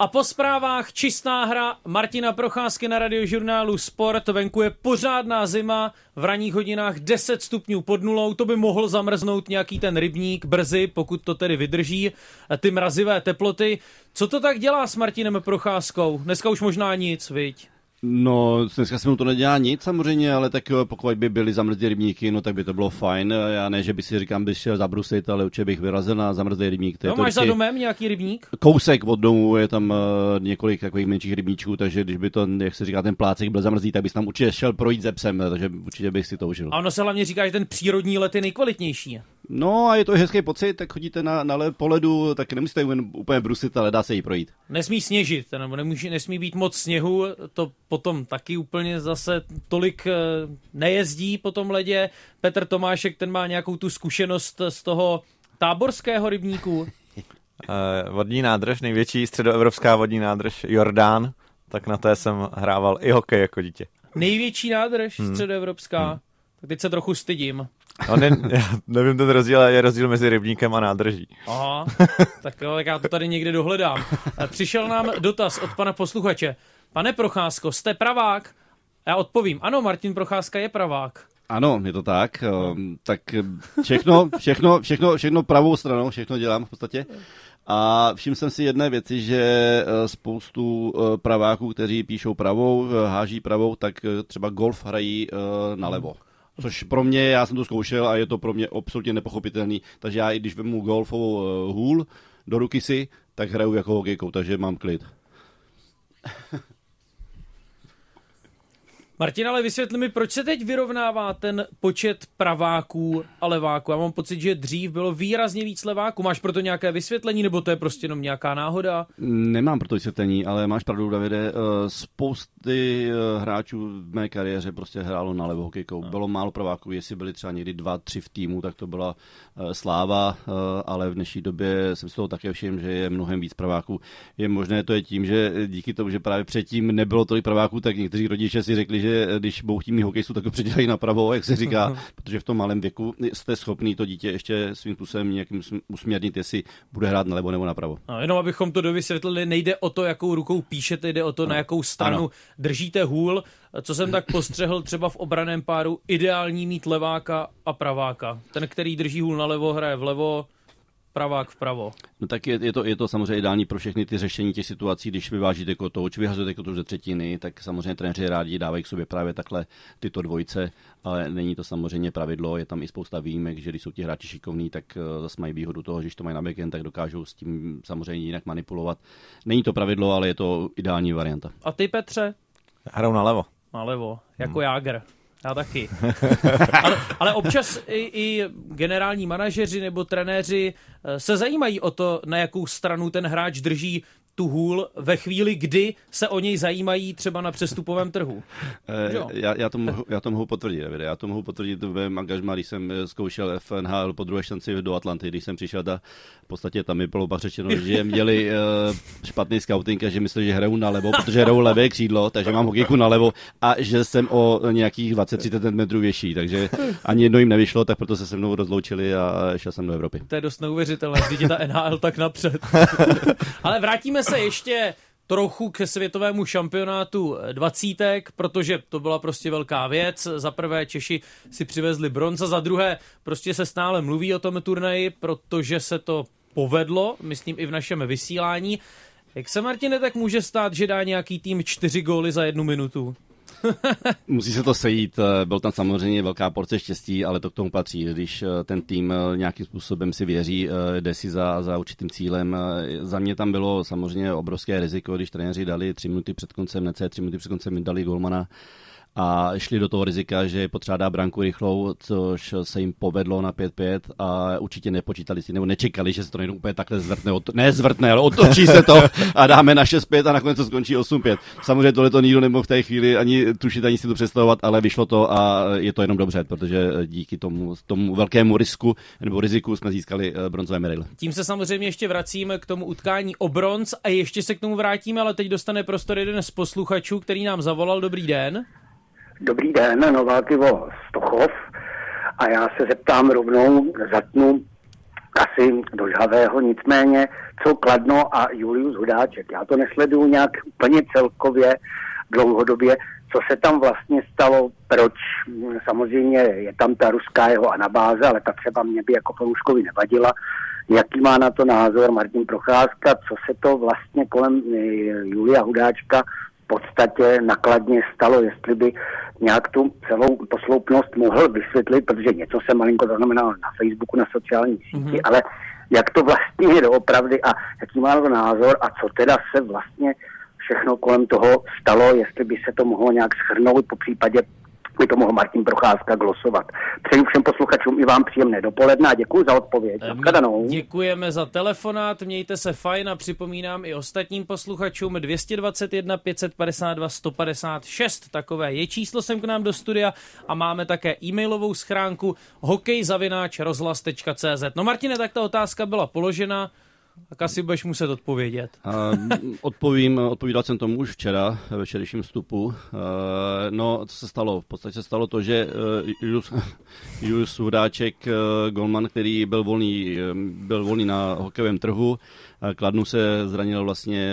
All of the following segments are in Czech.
A po zprávách čistá hra Martina Procházky na radiožurnálu Sport. Venku je pořádná zima, v ranních hodinách 10 stupňů pod nulou. To by mohl zamrznout nějaký ten rybník brzy, pokud to tedy vydrží ty mrazivé teploty. Co to tak dělá s Martinem Procházkou? Dneska už možná nic, viď? No, dneska se mu to nedělá nic samozřejmě, ale tak pokud by byly zamrzlé rybníky, no tak by to bylo fajn. Já ne, že by si říkám, bych šel zabrusit, ale určitě bych vyrazil na zamrzlý rybník. To no, máš za domem nějaký rybník? Kousek od domu je tam uh, několik takových menších rybníčků, takže když by to, jak se říká, ten plácek byl zamrzlý, tak bys tam určitě šel projít ze psem, takže určitě bych si to užil. A ono se hlavně říká, že ten přírodní let je nejkvalitnější. No a je to hezký pocit, tak chodíte na, na le, po ledu, tak nemusíte jen úplně brusit, ale dá se jí projít. Nesmí sněžit, nebo nemůže, nesmí být moc sněhu, to potom taky úplně zase tolik eh, nejezdí po tom ledě. Petr Tomášek, ten má nějakou tu zkušenost z toho táborského rybníku. Eh, vodní nádrž, největší středoevropská vodní nádrž Jordán, tak na té jsem hrával i hokej jako dítě. Největší nádrž hmm. středoevropská? Hmm. Tak teď se trochu stydím. No, ne, já nevím ten rozdíl, je rozdíl mezi rybníkem a nádrží. Aha, tak jo, tak já to tady někde dohledám. Eh, přišel nám dotaz od pana posluchače. Pane Procházko, jste pravák? Já odpovím, ano, Martin Procházka je pravák. Ano, je to tak. No. Tak všechno, všechno, všechno, všechno pravou stranou, všechno dělám v podstatě. A všiml jsem si jedné věci, že eh, spoustu eh, praváků, kteří píšou pravou, háží pravou, tak třeba golf hrají nalevo. Což pro mě, já jsem to zkoušel a je to pro mě absolutně nepochopitelný. Takže já i když vemu golfovou hůl do ruky si, tak hraju jako hokejkou, takže mám klid. Martin, ale vysvětli mi, proč se teď vyrovnává ten počet praváků a leváků? Já mám pocit, že dřív bylo výrazně víc leváků. Máš proto nějaké vysvětlení, nebo to je prostě jenom nějaká náhoda? Nemám proto vysvětlení, ale máš pravdu, Davide. Eh, spousty eh, hráčů v mé kariéře prostě hrálo na levo hokejkou. No. Bylo málo praváků, jestli byli třeba někdy dva, tři v týmu, tak to byla eh, sláva, ale v dnešní době jsem si toho také všiml, že je mnohem víc praváků. Je možné to je tím, že díky tomu, že právě předtím nebylo tolik praváků, tak někteří rodiče si řekli, že že když budou chtít mít hokejistu, tak ho předělají napravo, jak se říká, protože v tom malém věku jste schopný to dítě ještě svým způsobem nějakým usměrnit, jestli bude hrát na levo nebo napravo. No, jenom abychom to dovysvětlili, nejde o to, jakou rukou píšete, jde o to, no. na jakou stranu ano. držíte hůl. Co jsem tak postřehl třeba v obraném páru, ideální mít leváka a praváka. Ten, který drží hůl na levo, hraje vlevo, pravák vpravo. No tak je, je, to, je to samozřejmě ideální pro všechny ty řešení těch situací, když vyvážíte kotouč, vyhazujete kotouč ze třetiny, tak samozřejmě trenéři rádi dávají k sobě právě takhle tyto dvojce, ale není to samozřejmě pravidlo, je tam i spousta výjimek, že když jsou ti hráči šikovní, tak uh, zase mají výhodu toho, že když to mají na backend, tak dokážou s tím samozřejmě jinak manipulovat. Není to pravidlo, ale je to ideální varianta. A ty Petře? Hrajou na levo. Na levo, jako hmm. Jágr. Já taky. ale, ale občas i, i generální manažeři nebo trenéři eh, se zajímají o to, na jakou stranu ten hráč drží tu hůl ve chvíli, kdy se o něj zajímají třeba na přestupovém trhu. Eh, já, já, to mohu, já to mohu potvrdit, Davide. Já to mohu potvrdit v mém angažmá, když jsem eh, zkoušel FNHL po druhé šanci do Atlanty, když jsem přišel a v podstatě tam mi bylo řečeno, že měli uh, špatný scouting a že mysleli, že hrajou na levo, protože hrajou levé křídlo, takže mám hokejku na levo a že jsem o nějakých 20-30 metrů větší, takže ani jedno jim nevyšlo, tak proto se se mnou rozloučili a šel jsem do Evropy. To je dost neuvěřitelné, když je ta NHL tak napřed. Ale vrátíme se ještě trochu ke světovému šampionátu dvacítek, protože to byla prostě velká věc. Za prvé Češi si přivezli bronz a za druhé prostě se stále mluví o tom turnaji, protože se to povedlo, myslím i v našem vysílání. Jak se Martine tak může stát, že dá nějaký tým čtyři góly za jednu minutu? Musí se to sejít, eh, byl tam samozřejmě velká porce štěstí, ale to k tomu patří. Když eh, ten tým eh, nějakým způsobem si věří, jde si za, za určitým cílem. Za mě tam bylo samozřejmě obrovské riziko, když trenéři dali tři minuty před koncem, nece tři minuty před koncem dali golmana a šli do toho rizika, že je potřeba dát branku rychlou, což se jim povedlo na 5-5 a určitě nepočítali si nebo nečekali, že se to nejenom úplně takhle zvrtne, ne zvrtne, ale otočí se to a dáme na 6-5 a nakonec to skončí 8-5. Samozřejmě tohle to nikdo nemohl v té chvíli ani tušit, ani si to představovat, ale vyšlo to a je to jenom dobře, protože díky tomu, tomu velkému risku nebo riziku jsme získali eh, bronzové medaile. Tím se samozřejmě ještě vracíme k tomu utkání o bronz a ještě se k tomu vrátíme, ale teď dostane prostor jeden z posluchačů, který nám zavolal. Dobrý den. Dobrý den, Novákivo Stochov. A já se zeptám rovnou, zatnu asi do žhavého, nicméně co Kladno a Julius Hudáček. Já to nesleduju nějak úplně celkově dlouhodobě, co se tam vlastně stalo, proč samozřejmě je tam ta ruská jeho anabáze, ale ta třeba mě by jako fanouškovi nevadila. Jaký má na to názor Martin Procházka, co se to vlastně kolem eh, Julia Hudáčka podstatě nakladně stalo, jestli by nějak tu celou posloupnost mohl vysvětlit, protože něco se malinko zaznamenalo na Facebooku, na sociální síti, mm-hmm. ale jak to vlastně je doopravdy a jaký má to názor a co teda se vlastně všechno kolem toho stalo, jestli by se to mohlo nějak schrnout, po případě by to mohl Martin Procházka glosovat. Přeju všem posluchačům i vám příjemné dopoledne a děkuji za odpověď. Nashledanou. Děkujeme za telefonát, mějte se fajn a připomínám i ostatním posluchačům 221 552 156. Takové je číslo sem k nám do studia a máme také e-mailovou schránku hokejzavináč.rozhlas.cz. No Martine, tak ta otázka byla položena. Tak asi budeš muset odpovědět. Uh, odpovím, odpovídal jsem tomu už včera ve včerejším vstupu. No, co se stalo? V podstatě se stalo to, že uh, Julius, Hudáček, uh, golman, který byl volný, byl volný na hokejovém trhu, uh, Kladnu se zranil vlastně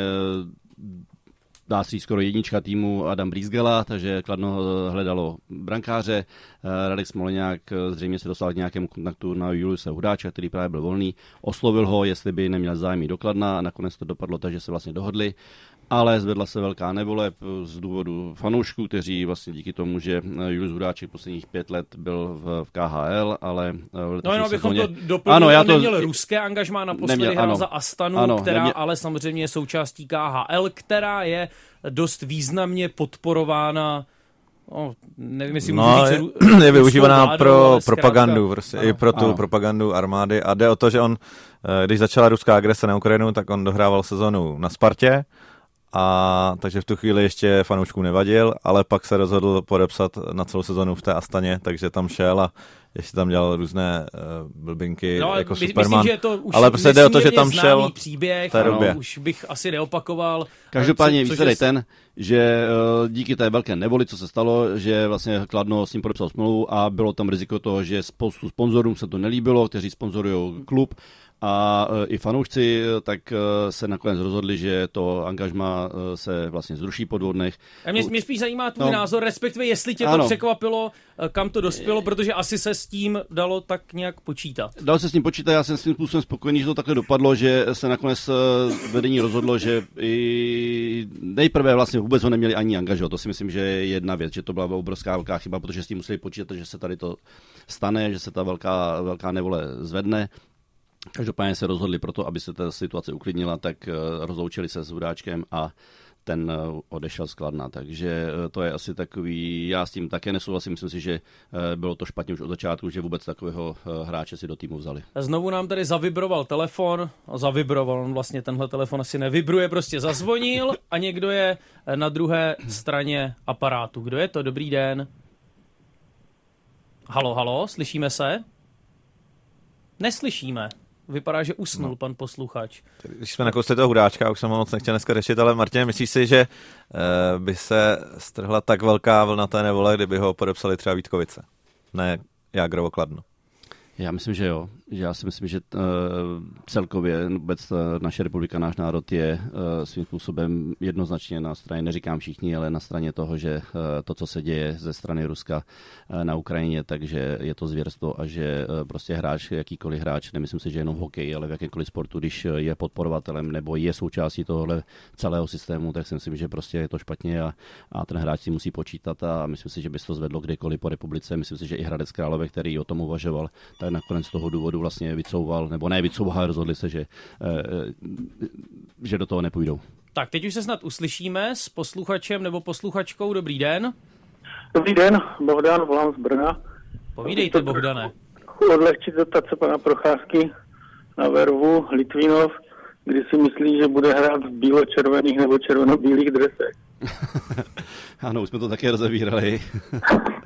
dá si skoro jednička týmu Adam Brizgela, takže Kladno hledalo brankáře. Eh, Radek Smoleňák eh, zřejmě se dostal k nějakému kontaktu na Juliuse Hudáča, který právě byl volný. Oslovil ho, jestli by neměl zájem do Kladna a nakonec to dopadlo tak, že se vlastně dohodli ale zvedla se velká nevole z důvodu fanoušků, kteří vlastně díky tomu, že eh, Julius Hudáček posledních pět let byl v, v KHL, ale v No jenom abychom to doplnili, ano, já to... neměl ruské angažmá na poslední hrál za Astanu, ano, která neměl... ale samozřejmě je součástí KHL, která je dost významně podporována No, nevím, jestli no, je, je využívaná vládou, pro propagandu, prostě, ano. i pro tu ano. propagandu armády a jde o to, že on, eh, když začala ruská agrese na Ukrajinu, tak on dohrával sezonu na Spartě, a takže v tu chvíli ještě fanouškům nevadil, ale pak se rozhodl podepsat na celou sezonu v té Astaně, takže tam šel a ještě tam dělal různé uh, blbinky no, jako my, Superman. Myslím, že to už ale prostě jde o to, že tam šel příběh, té době. Ano, už bych asi neopakoval. Každopádně výsledek je... ten, že uh, díky té velké nevoli, co se stalo, že vlastně Kladno s ním podepsal smlouvu a bylo tam riziko toho, že spoustu sponzorům se to nelíbilo, kteří sponzorují klub, a e, i fanoušci e, tak e, se nakonec rozhodli, že to angažma se vlastně zruší po dvou dnech. A mě, mě spíš zajímá tvůj no. názor, respektive jestli tě ano. to překvapilo, kam to dospělo, protože asi se s tím dalo tak nějak počítat. Dalo se s tím počítat, já jsem s tím způsobem spokojený, že to takhle dopadlo, že se nakonec vedení rozhodlo, že i nejprve vlastně vůbec ho neměli ani angažovat. To si myslím, že je jedna věc, že to byla obrovská velká chyba, protože s tím museli počítat, že se tady to stane, že se ta velká, velká nevole zvedne. Každopádně se rozhodli pro to, aby se ta situace uklidnila, tak eh, rozloučili se s Hudáčkem a ten eh, odešel skladna. Takže eh, to je asi takový, já s tím také nesouhlasím, myslím si, že bylo to špatně už od začátku, že vůbec takového hráče si do týmu vzali. Znovu nám tady zavibroval telefon, zavibroval, on vlastně tenhle telefon asi nevibruje, prostě zazvonil a někdo je na druhé straně aparátu. Kdo je to? Dobrý den. Halo, halo, slyšíme se? Neslyšíme. Vypadá, že usnul no. pan posluchač. Když jsme na kousli toho hudáčka, už jsem ho moc nechtěl dneska řešit, ale Martin, myslíš si, že uh, by se strhla tak velká vlna té nevole, kdyby ho podepsali třeba Vítkovice? Ne Jágrovo Kladno. Já myslím, že jo. Já si myslím, že uh, celkově vůbec uh, naše republika, náš národ je uh, svým způsobem jednoznačně na straně, neříkám všichni, ale na straně toho, že uh, to, co se děje ze strany Ruska uh, na Ukrajině, takže je to zvěrstvo a že uh, prostě hráč, jakýkoliv hráč, nemyslím si, že jenom v hokeji, ale v jakémkoliv sportu, když je podporovatelem nebo je součástí tohohle celého systému, tak si myslím, že prostě je to špatně a, a ten hráč si musí počítat a myslím si, že by se to zvedlo kdekoliv po republice. Myslím si, že i Hradec Králové, který o tom uvažoval, tak nakonec z toho důvodu vlastně vycouval, nebo ne vycouval, rozhodli se, že, eh, že do toho nepůjdou. Tak teď už se snad uslyšíme s posluchačem nebo posluchačkou. Dobrý den. Dobrý den, Bohdan, volám z Brna. Povídejte, Bohdane. Odlehčit dotace pana Procházky na vervu Litvínov, kdy si myslí, že bude hrát v bílo-červených nebo červeno-bílých dresech. ano, už jsme to také rozevírali.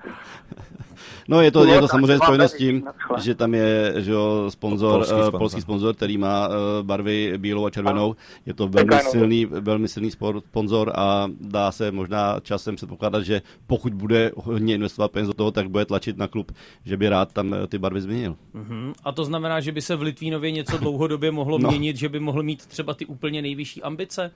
No je to, je to samozřejmě spojeno s tím, že tam je že jo, sponzor, polský, uh, polský sponzor, který má uh, barvy bílou a červenou. Je to velmi silný, velmi silný sponzor a dá se možná časem předpokládat, že pokud bude hodně investovat peněz do toho, tak bude tlačit na klub, že by rád tam ty barvy změnil. Uh-huh. A to znamená, že by se v Litvínově něco dlouhodobě mohlo no. měnit, že by mohl mít třeba ty úplně nejvyšší ambice?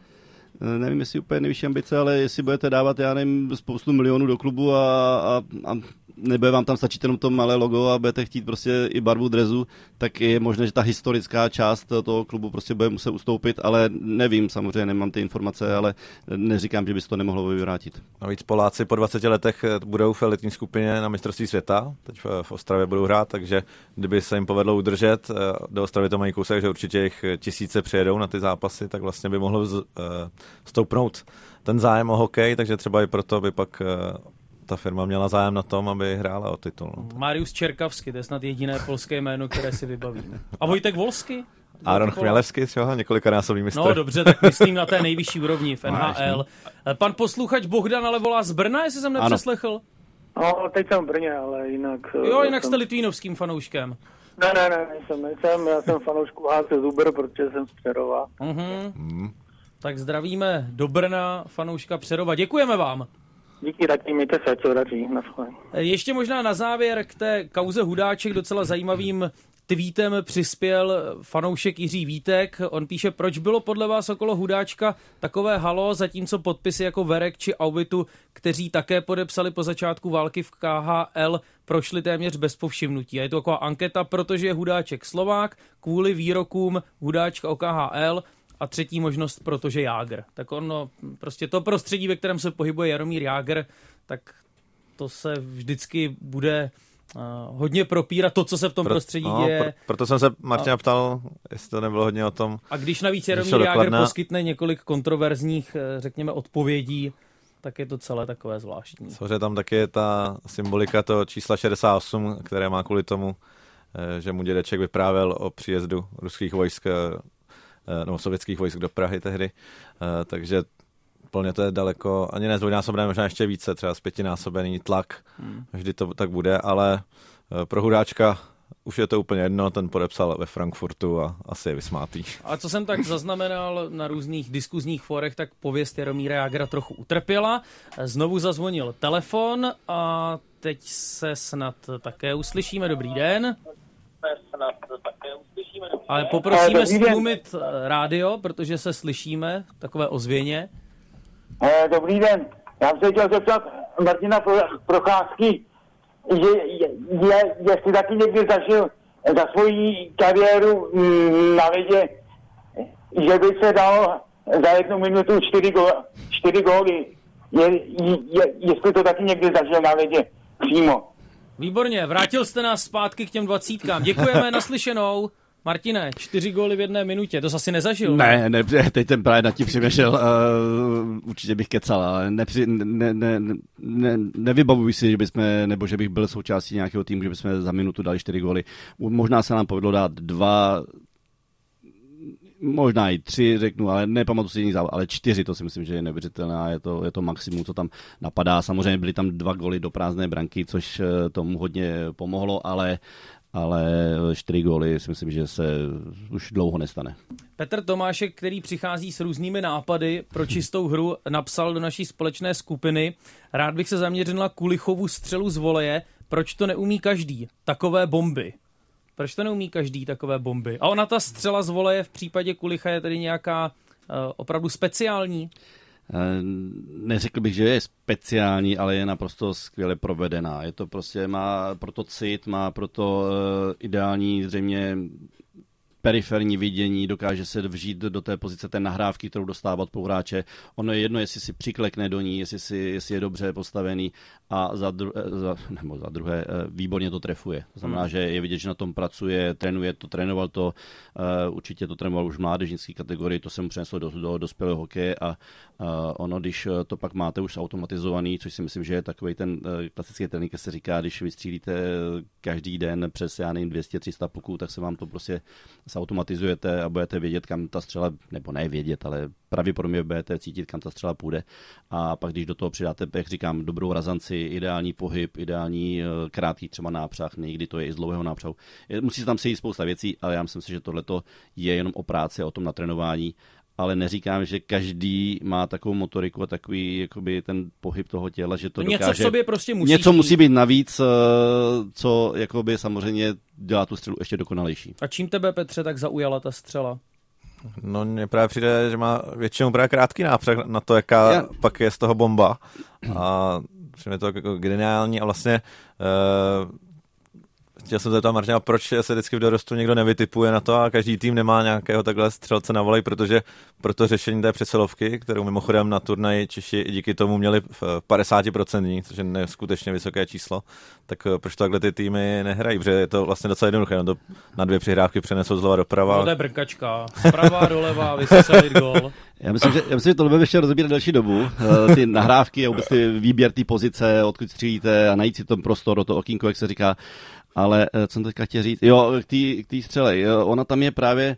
Nevím, jestli úplně nejvyšší ambice, ale jestli budete dávat, já nevím, spoustu milionů do klubu a, a, a nebude vám tam stačit jenom to malé logo a budete chtít prostě i barvu drezu, tak je možné, že ta historická část toho klubu prostě bude muset ustoupit, ale nevím, samozřejmě nemám ty informace, ale neříkám, že by se to nemohlo vyvrátit. Navíc Poláci po 20 letech budou v elitní skupině na mistrovství světa, teď v Ostravě budou hrát, takže kdyby se jim povedlo udržet, eh, do Ostravy to mají kousek, že určitě jich tisíce přijedou na ty zápasy, tak vlastně by mohlo eh, stoupnout ten zájem o hokej, takže třeba i proto by pak eh, ta firma měla zájem na tom, aby hrála o titul. No. Marius Čerkavsky, to je snad jediné polské jméno, které si vybavím. A Vojtek Volsky? Aaron Chmělevský, několika několikanásobný mistr. No dobře, tak myslím na té nejvyšší úrovni v NHL. Pan posluchač Bohdan ale volá z Brna, jestli jsem nepřeslechl. No, teď jsem v Brně, ale jinak... Jo, jinak jsem... jste litvínovským fanouškem. Ne, ne, ne, nejsem, nejsem, já jsem fanoušku HC Zuber, protože jsem z Přerova. Uh-huh. Mm. Tak zdravíme do Brna, fanouška Přerova. Děkujeme vám. Díky, taky mějte se, co radí. Ještě možná na závěr k té kauze Hudáček docela zajímavým tweetem přispěl fanoušek Jiří Vítek. On píše, proč bylo podle vás okolo Hudáčka takové halo, zatímco podpisy jako Verek či Aubitu, kteří také podepsali po začátku války v KHL, prošly téměř bez povšimnutí. A je to taková anketa, protože je Hudáček Slovák, kvůli výrokům Hudáčka o KHL a třetí možnost, protože Jágr. Tak ono, prostě to prostředí, ve kterém se pohybuje Jaromír Jágr, tak to se vždycky bude uh, hodně propírat to, co se v tom Pro, prostředí no, děje. Pro, proto jsem se Martina a, ptal, jestli to nebylo hodně o tom. A když navíc Jaromír Jágr poskytne několik kontroverzních, eh, řekněme, odpovědí, tak je to celé takové zvláštní. Samozřejmě tam taky je ta symbolika toho čísla 68, které má kvůli tomu, eh, že mu dědeček vyprávěl o příjezdu ruských vojsk nebo sovětských vojsk do Prahy tehdy, eh, takže plně to je daleko, ani ne zdvojnásobené, možná ještě více, třeba zpětinásobený tlak, hmm. vždy to tak bude, ale eh, pro hudáčka už je to úplně jedno, ten podepsal ve Frankfurtu a asi je vysmátý. A co jsem tak zaznamenal na různých diskuzních forech, tak pověst Jaromíra Jagra trochu utrpěla. Znovu zazvonil telefon a teď se snad také uslyšíme. Dobrý den. Snad také ale poprosíme stlumit eh, rádio, protože se slyšíme, takové ozvěně. Eh, dobrý den. Já jsem se chtěl zeptat Martina Procházky, že je, je, jestli taky někdy zažil za svoji kariéru mm, na ledě, že by se dal za jednu minutu čtyři, go, čtyři góly. Je, je, jestli to taky někdy zažil na ledě přímo. Výborně, vrátil jste nás zpátky k těm dvacítkám. Děkujeme, naslyšenou. Martine, čtyři góly v jedné minutě, to asi nezažil. Ne, ne, teď jsem právě nad tím přemýšlel, uh, určitě bych kecal, ale nepři, ne, ne, ne, nevybavuji si, že bychom, nebo že bych byl součástí nějakého týmu, že bychom za minutu dali čtyři góly. Možná se nám povedlo dát dva, možná i tři, řeknu, ale nepamatuji si jiný závod, ale čtyři, to si myslím, že je neuvěřitelné a je to, je to maximum, co tam napadá. Samozřejmě byly tam dva goly do prázdné branky, což eh, tomu hodně pomohlo, ale ale čtyři góly si myslím, že se už dlouho nestane. Petr Tomášek, který přichází s různými nápady pro čistou hru, napsal do naší společné skupiny. Rád bych se zaměřil na Kulichovu střelu z voleje. Proč to neumí každý? Takové bomby. Proč to neumí každý takové bomby? A ona ta střela z voleje v případě Kulicha je tedy nějaká uh, opravdu speciální? Eh, neřekl bych, že je speciální, ale je naprosto skvěle provedená. Je to prostě, má proto cit, má proto eh, ideální zřejmě periferní vidění, dokáže se vžít do té pozice té nahrávky, kterou dostává od spoluhráče. Ono je jedno, jestli si přiklekne do ní, jestli, si, jestli je dobře postavený a za, dru, eh, za, nebo za druhé eh, výborně to trefuje. To znamená, hmm. že je vidět, že na tom pracuje, trénuje to, trénoval to, uh, určitě to trénoval už v mládežnické kategorii, to se mu přineslo do, do dospělého hokeje a ono, když to pak máte už automatizovaný, což si myslím, že je takový ten klasický trénink, se říká, když vystřílíte každý den přes, já nevím, 200-300 puků, tak se vám to prostě automatizujete a budete vědět, kam ta střela, nebo ne vědět, ale pravděpodobně budete cítit, kam ta střela půjde. A pak, když do toho přidáte, jak říkám, dobrou razanci, ideální pohyb, ideální eh, krátký třeba nápřah, někdy to je i z dlouhého nápřahu. Musí se tam sejít spousta věcí, ale já myslím si, že tohle je jenom o práci, o tom natrénování ale neříkám, že každý má takovou motoriku a takový jakoby ten pohyb toho těla, že to něco dokáže... Něco v sobě prostě musí Něco musí být navíc, eh, co jakoby samozřejmě dělá tu střelu ještě dokonalejší. A čím tebe, Petře, tak zaujala ta střela? No mně právě přijde, že má většinou právě krátký nápřeh na to, jaká Já... pak je z toho bomba. A přijde to jako geniální a vlastně uh, Chtěl jsem zeptat Martina, proč se vždycky v dorostu někdo nevytipuje na to a každý tým nemá nějakého takhle střelce na volej, protože pro to řešení té přesilovky, kterou mimochodem na turnaji Češi díky tomu měli v 50%, což je neskutečně vysoké číslo, tak eh, proč takhle ty týmy nehrají? Protože je to vlastně docela jednoduché, no to na dvě přihrávky přenesou zleva doprava. No to je brnkačka, zprava doleva, vyseselit gol. Já myslím, že, já myslím, že to budeme ještě rozebírat další dobu. Eh, ty nahrávky a vůbec ty výběr té pozice, odkud střílíte a najít si ten prostor do toho okýnko, jak se říká. Ale eh, co jsem teďka chtěl říct, jo, k té střele, ona tam je právě,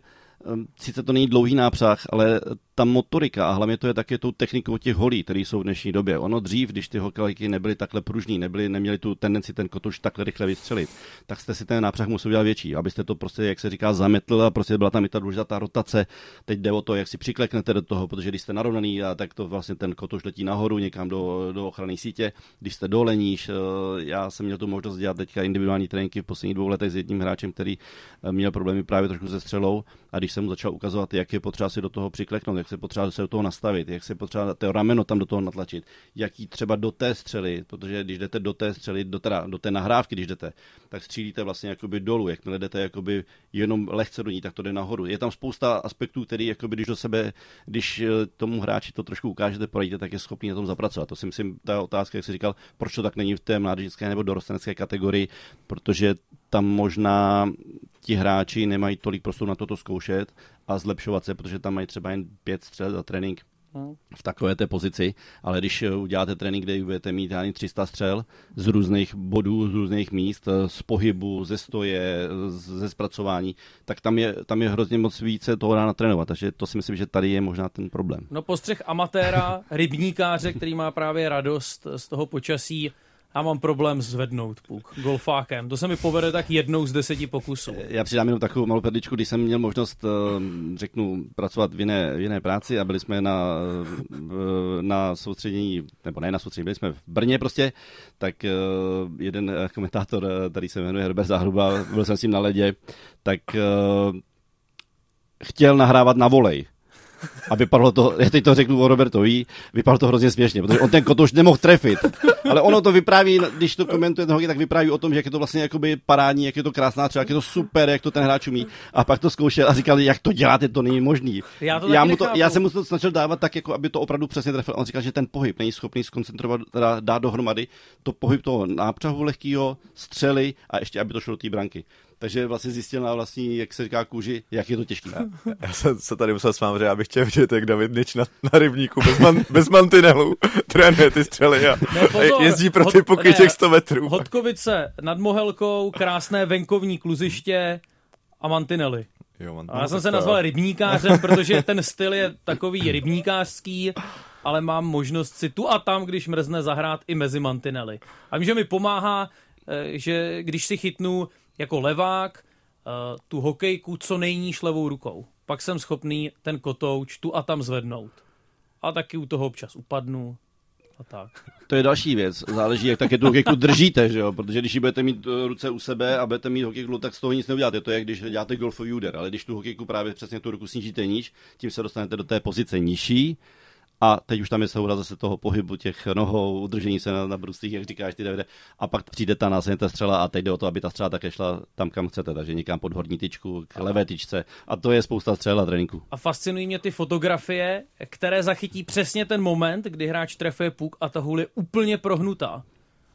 ehm, sice to není dlouhý nápřah, ale ta motorika a hlavně to je také tou technikou těch holí, které jsou v dnešní době. Ono dřív, když ty hokejky nebyly takhle pružní, nebyly, neměli tu tendenci ten kotoč takhle rychle vystřelit, tak jste si ten nápřah museli udělat větší, abyste to prostě, jak se říká, zametl a prostě byla tam i ta důležitá rotace. Teď jde o to, jak si přikleknete do toho, protože když jste narovnaný, a tak to vlastně ten kotoč letí nahoru někam do, do ochranné sítě. Když jste dole níž, eh, já jsem měl tu možnost dělat teďka individuální tréninky v posledních dvou letech s jedním hráčem, který eh, měl problémy právě trošku se střelou a když jsem mu začal ukazovat, jak je potřeba si do toho přikleknout, jak se potřeba se do toho nastavit, jak se potřeba to rameno tam do toho natlačit, jaký třeba do té střely, protože když jdete do té střely, do, teda, do té nahrávky, když jdete, tak střílíte vlastně jakoby dolů, jakmile jdete jakoby jenom lehce do ní, tak to jde nahoru. Je tam spousta aspektů, který jakoby, když do sebe, když eh, tomu hráči to trošku ukážete, poradíte, tak je schopný na tom zapracovat. To si myslím, ta otázka, jak jsi říkal, proč to tak není v té mládežnické nebo dorostenecké kategorii, protože tam možná ti hráči nemají tolik prostoru na toto zkoušet a zlepšovat se, protože tam mají třeba jen pět střel za trénink no. v takové té pozici, ale když eh, uděláte trénink, kde budete mít ani 300 střel z různých bodů, z různých míst, eh, z pohybu, ze stoje, ze zpracování, tak tam je, tam je hrozně moc více toho dá natrénovat, takže to si myslím, že tady je možná ten problém. No postřeh amatéra, rybníkáře, který má právě radost z toho počasí, já mám problém zvednout puk golfákem. To se mi povede tak jednou z deseti pokusů. Já přidám jenom takovou malou perličku, když jsem měl možnost, eh, řeknu, pracovat v jiné, v jiné práci a byli jsme na, na soustředění, nebo ne na soustředění, byli jsme v Brně prostě, tak eh, jeden komentátor, eh, který se jmenuje Herbert Zahruba, byl jsem s ním na ledě, tak chtěl nahrávat na volej a vypadalo to, já teď to řeknu o Robertovi, vypadalo to hrozně směšně, protože on ten kot už nemohl trefit. Ale ono to vypráví, když to komentuje ten hokej, tak vypráví o tom, že jak je to vlastně jakoby parádní, jak je to krásná třeba, jak je to super, jak to ten hráč umí. A pak to zkoušel a říkal, jak to děláte, to není možný. Já, to já, mu to, já jsem mu to snažil dávat tak, jako aby to opravdu přesně trefil. On říkal, že ten pohyb není schopný skoncentrovat, teda dát dohromady to pohyb toho nápřahu lehkého, střely a ještě, aby to šlo do té branky takže vlastně zjistil na vlastní, jak se říká kůži, jak je to těžké. Já, já jsem se tady musel s vámi, že já bych chtěl vidět, jak David Nič na, na rybníku bez, man, bez mantinelu trénuje ty střely a, ne, pozor, a jezdí pro ty puky těch 100 metrů. Hodkovice nad Mohelkou, krásné venkovní kluziště a mantinely. Jo, a já jsem se nazval rybníkářem, protože ten styl je takový rybníkářský, ale mám možnost si tu a tam, když mrzne, zahrát i mezi mantinely. A vím, že mi pomáhá, eh, že když si chytnu jako levák uh, tu hokejku co nejníž levou rukou. Pak jsem schopný ten kotouč tu a tam zvednout. A taky u toho občas upadnu a tak. To je další věc. Záleží, jak také tu hokejku držíte, že jo? Protože když ji budete mít eh, ruce u sebe a budete mít hokejku, tak z toho nic neuděláte. To je, když děláte golfový úder. Ale když tu hokejku právě přesně tu ruku snížíte níž, tím se dostanete do té pozice nižší a teď už tam je souhra zase toho pohybu těch nohou, udržení se na, na brustích, jak říkáš ty Davide. A pak přijde ta následně ta střela a teď jde o to, aby ta střela také šla tam, kam chcete, takže někam pod horní tyčku, k levé tyčce. A to je spousta střel a tréninku. A fascinují mě ty fotografie, které zachytí přesně ten moment, kdy hráč trefuje puk a ta hůl je úplně prohnutá.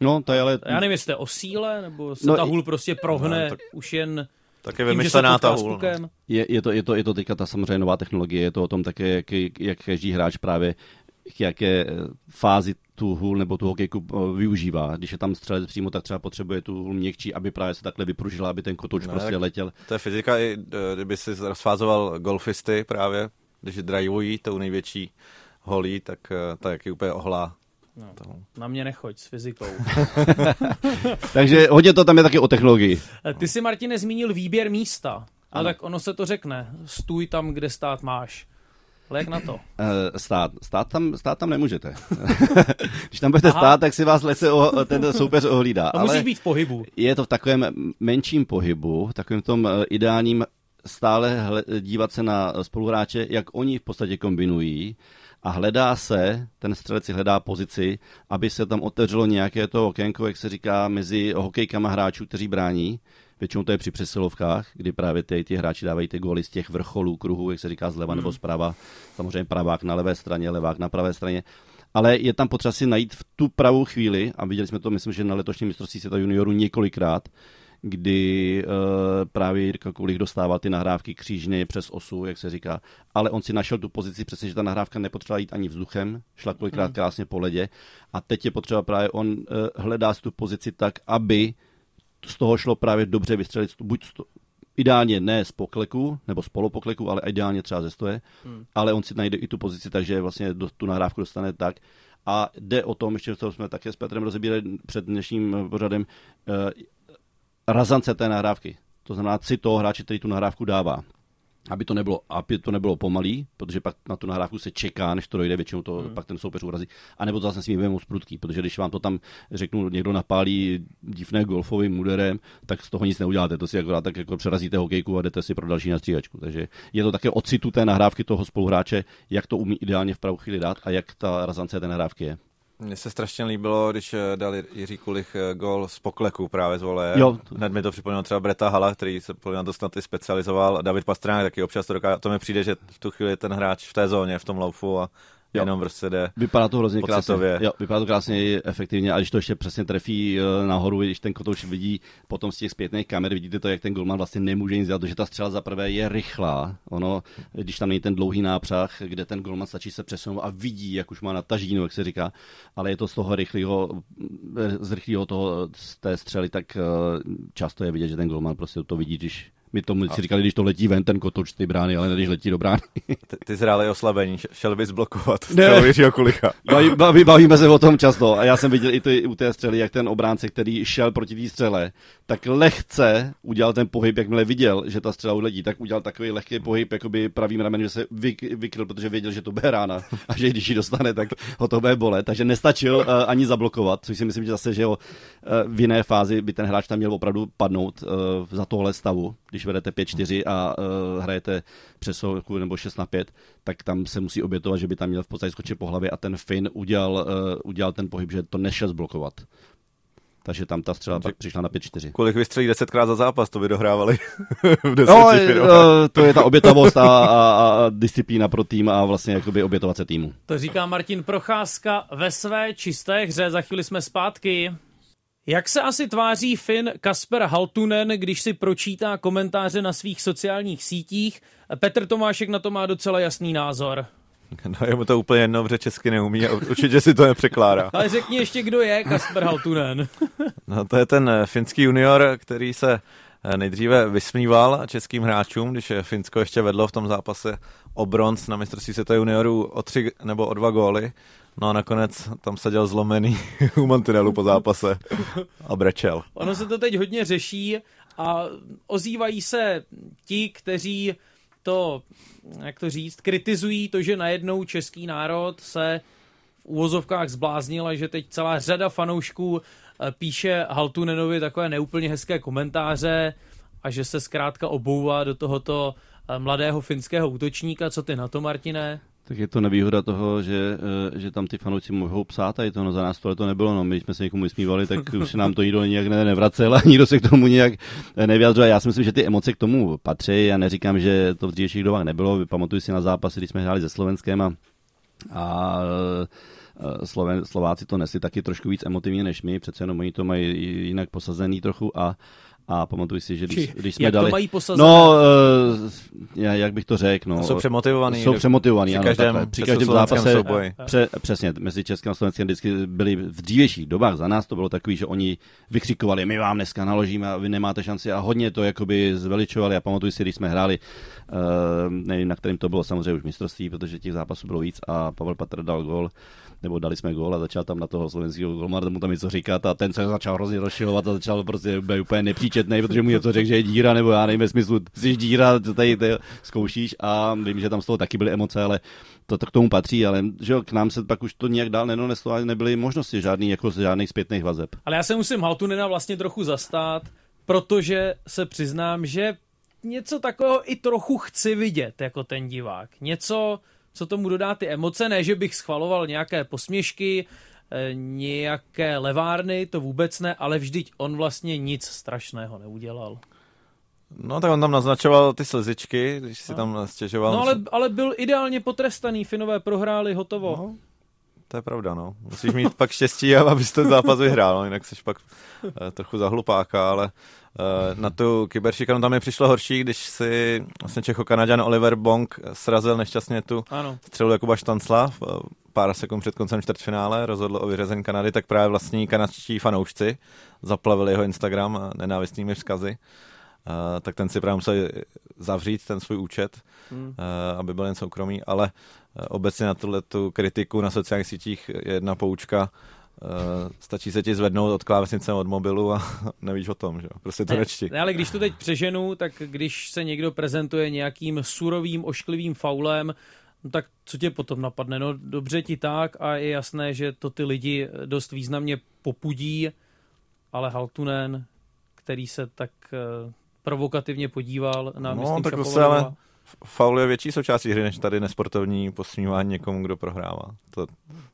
No, to je ale... Já nevím, jestli o síle, nebo se no, ta hůl prostě prohne no, tak... už jen tak je vymyšlená ta hůl. Je, je, to, je, to, je to teďka ta samozřejmě nová technologie, je to o tom také, jak, jak každý hráč právě k jaké fázi tu hůl nebo tu hokejku využívá. Když je tam střelec přímo, tak třeba potřebuje tu hůl měkčí, aby právě se takhle vypružila, aby ten kotouč no, prostě letěl. To je fyzika, i kdyby si rozfázoval golfisty právě, když driveují tou největší holí, tak, tak je úplně ohlá No, na mě nechoď s fyzikou. Takže hodně to tam je taky o technologii. Eh, ty si, Martine, zmínil výběr místa. A tak ono se to řekne. Stůj tam, kde stát máš. Ale jak na to? Uh, stát. Stát tam, stát tam nemůžete. Když tam budete Aha. stát, tak si vás lese o, ten soupeř ohlídá. To musíš být v pohybu. Je to v takovém menším pohybu, takovém tom eh, ideálním stále dívat se na spoluhráče, jak oni v podstatě kombinují a hledá se, ten střelec si hledá pozici, aby se tam otevřelo nějaké to okénko, jak se říká, mezi hokejkama hráčů, kteří brání. Většinou to je při přesilovkách, kdy právě ty, ty hráči dávají ty góly z těch vrcholů kruhu, jak se říká, zleva hmm. nebo zprava. Samozřejmě pravák na levé straně, levák na pravé straně. Ale je tam potřeba si najít v tu pravou chvíli, a viděli jsme to, myslím, že na letošním mistrovství světa juniorů několikrát, kdy uh, právě Jirka Kulich dostával ty nahrávky křížně přes osu, jak se říká, ale on si našel tu pozici přesně, že ta nahrávka nepotřeba jít ani vzduchem, šla kolikrát hmm. krásně po ledě a teď je potřeba právě, on uh, hledá tu pozici tak, aby z toho šlo právě dobře vystřelit, buď to, ideálně ne z pokleku, nebo z polopokleku, ale ideálně třeba ze stoje, hmm. ale on si najde i tu pozici, takže vlastně do, tu nahrávku dostane tak, a jde o tom, ještě to jsme také s Petrem rozebírali před dnešním pořadem, eh, razance té nahrávky. To znamená si toho hráče, který tu nahrávku dává. Aby to nebylo, aby to nebylo pomalý, protože pak na tu nahrávku se čeká, než to dojde, většinou to hmm. pak ten soupeř urazí. A nebo to zase svým moc prudký, protože když vám to tam, řeknu, někdo napálí divné golfovým muderem, tak z toho nic neuděláte. To si akorát tak jako přerazíte hokejku a jdete si pro další nastříhačku. Takže je to také o citu té nahrávky toho spoluhráče, jak to umí ideálně v pravou chvíli dát a jak ta razance té nahrávky je. Mně se strašně líbilo, když eh, dal Jiří Kulich eh, gol z pokleku právě z vole. Jo. Hned mi to připomnělo třeba Breta Hala, který se na to snad i specializoval. David Pastrňák taky občas to dokáže. To mi přijde, že v tu chvíli ten hráč v té zóně, v tom laufu a Jo. Jenom prostě jde Vypadá to hrozně krásně. Jo, vypadá to krásně efektivně, a když to ještě přesně trefí eh, nahoru, když ten kotouč vidí potom z těch zpětných kamer, vidíte to, jak ten golman vlastně nemůže nic dělat, protože ta střela za prvé je rychlá. Ono, když tam není ten dlouhý nápřah, kde ten golman stačí se přesunout a vidí, jak už má na tažínu, jak se říká, ale je to z toho rychlého, z rychlého toho, z té střely, tak eh, často je vidět, že ten golman prostě to vidí, když my tomu si říkali, když to letí ven, ten kotouč ty brány, ale ne když letí do brány. ty, ty zráli oslabení, šel bys blokovat ne. Jiřího Kulicha. Baví, baví, bavíme se o tom často a já jsem viděl i ty, u té střely, jak ten obránce, který šel proti té střele, tak lehce udělal ten pohyb, jakmile viděl, že ta střela uletí, tak udělal takový lehký pohyb, jakoby pravým ramenem, že se vy, vykryl, protože věděl, že to bude rána a že když ji dostane, tak ho to bude bolet. Takže nestačil uh, ani zablokovat, což si myslím, že zase, že jo, uh, v jiné fázi by ten hráč tam měl opravdu padnout uh, za tohle stavu, když vedete 5-4 a uh, hrajete přesovku nebo 6 na 5, tak tam se musí obětovat, že by tam měl v podstatě skočit po hlavě a ten Finn udělal, uh, udělal ten pohyb, že to nešel zblokovat takže tam ta střela pak přišla na 5-4. Kolik vystřelí desetkrát za zápas, to by dohrávali v no, eh, to je ta obětavost a, a, a disciplína pro tým a vlastně jakoby obětovat se týmu. To říká Martin Procházka ve své čisté hře, za chvíli jsme zpátky. Jak se asi tváří Finn Kasper Haltunen, když si pročítá komentáře na svých sociálních sítích? Petr Tomášek na to má docela jasný názor. No je mu to úplně jedno, protože česky neumí a určitě si to nepřekládá. Ale řekni ještě, kdo je Kasper Haltunen. no to je ten eh, finský junior, který se eh, nejdříve vysmíval českým hráčům, když Finsko ještě vedlo v tom zápase o bronz na mistrovství světa juniorů o tři nebo o dva góly. No a nakonec tam seděl zlomený u mantinelu po zápase a brečel. Ono se to teď hodně řeší a ozývají se ti, kteří to, jak to říct, kritizují to, že najednou český národ se v úvozovkách zbláznil a že teď celá řada fanoušků eh, píše Haltunenovi takové neúplně hezké komentáře a že se zkrátka obouvá do tohoto eh, mladého finského útočníka. Co ty na to, Martine? Tak je to nevýhoda toho, že, eh, že tam ty fanoušci mohou psát a je to no, za nás tohle to nebylo. No, my jsme se někomu vysmívali, tak už se nám to nikdo nějak nevracel a nikdo se k tomu nějak nevyjadřoval. Já si myslím, že ty emoce k tomu patří. Já neříkám, že to v dřívějších dobách nebylo. Pamatuju si na zápasy, když jsme hráli se Slovenskem a, a eh, Sloven, Slováci to nesli taky trošku víc emotivně než my, přece jenom oni to mají jinak posazený trochu a A pamatuju si, že když, Či, když jsme jak dali... to mají posazené? No, uh, jak bych to řekl, no. Jsou přemotivovaný. Jsou přemotivovaný, při ano, každém, takhle. při každém zápase. Souboji. Pře, přesně, mezi Českým a Slovenskem vždycky byli v dřívějších dobách za nás, to bylo takový, že oni vykřikovali, my vám dneska naložíme a vy nemáte šanci a hodně to jakoby zveličovali. A pamatuju si, když jsme hráli, uh, nevím, na kterým to bylo samozřejmě už mistrovství, protože těch zápasů bylo víc a Pavel Patr dal gol nebo dali jsme gól a začal tam na toho slovenského golmana mu tam něco říkat a ten se začal hrozně rozšilovat a začal prostě být úplně nepříčetný, protože mu něco řekl, že je díra, nebo já nevím, ve smyslu, jsi díra, co tady ty zkoušíš a vím, že tam z toho taky byly emoce, ale to, to k tomu patří, ale že k nám se pak už to nějak dál nenoneslo a nebyly možnosti žádný, jako žádných zpětných vazeb. Ale já se musím Haltunena vlastně trochu zastát, protože se přiznám, že něco takového i trochu chci vidět jako ten divák. Něco, co tomu dodá ty emoce, ne, že bych schvaloval nějaké posměšky, eh, nějaké levárny, to vůbec ne, ale vždyť on vlastně nic strašného neudělal. No tak on tam naznačoval ty slzičky, když si no. tam stěžoval. No ale, ale byl ideálně potrestaný, Finové prohráli, hotovo. No, to je pravda, no. Musíš mít pak štěstí, abys ten zápas vyhrál, no, jinak jsi pak uh, trochu zahlupáka, ale na tu kyberšikanu tam mi přišlo horší, když si vlastně Čecho-Kanaďan Oliver Bong srazil nešťastně tu ano. střelu Jakuba Štancla uh, pár sekund před koncem čtvrtfinále, rozhodl o vyřazení Kanady, tak právě vlastní kanadští fanoušci zaplavili jeho Instagram nenávistnými vzkazy. Uh, tak ten si právě musel zavřít ten svůj účet, hmm. uh, aby byl jen soukromý, ale uh, obecně na tuhle tu kritiku na sociálních sítích je jedna poučka, Uh, stačí se ti zvednout od klávesnice od mobilu a nevíš o tom, že Prostě to nečti. Ne, ale když to teď přeženu, tak když se někdo prezentuje nějakým surovým, ošklivým faulem, no tak co tě potom napadne? No dobře ti tak a je jasné, že to ty lidi dost významně popudí, ale Haltunen, který se tak provokativně podíval na No, tak se ale faul je větší součástí hry, než tady nesportovní posmívání někomu, kdo prohrává. To,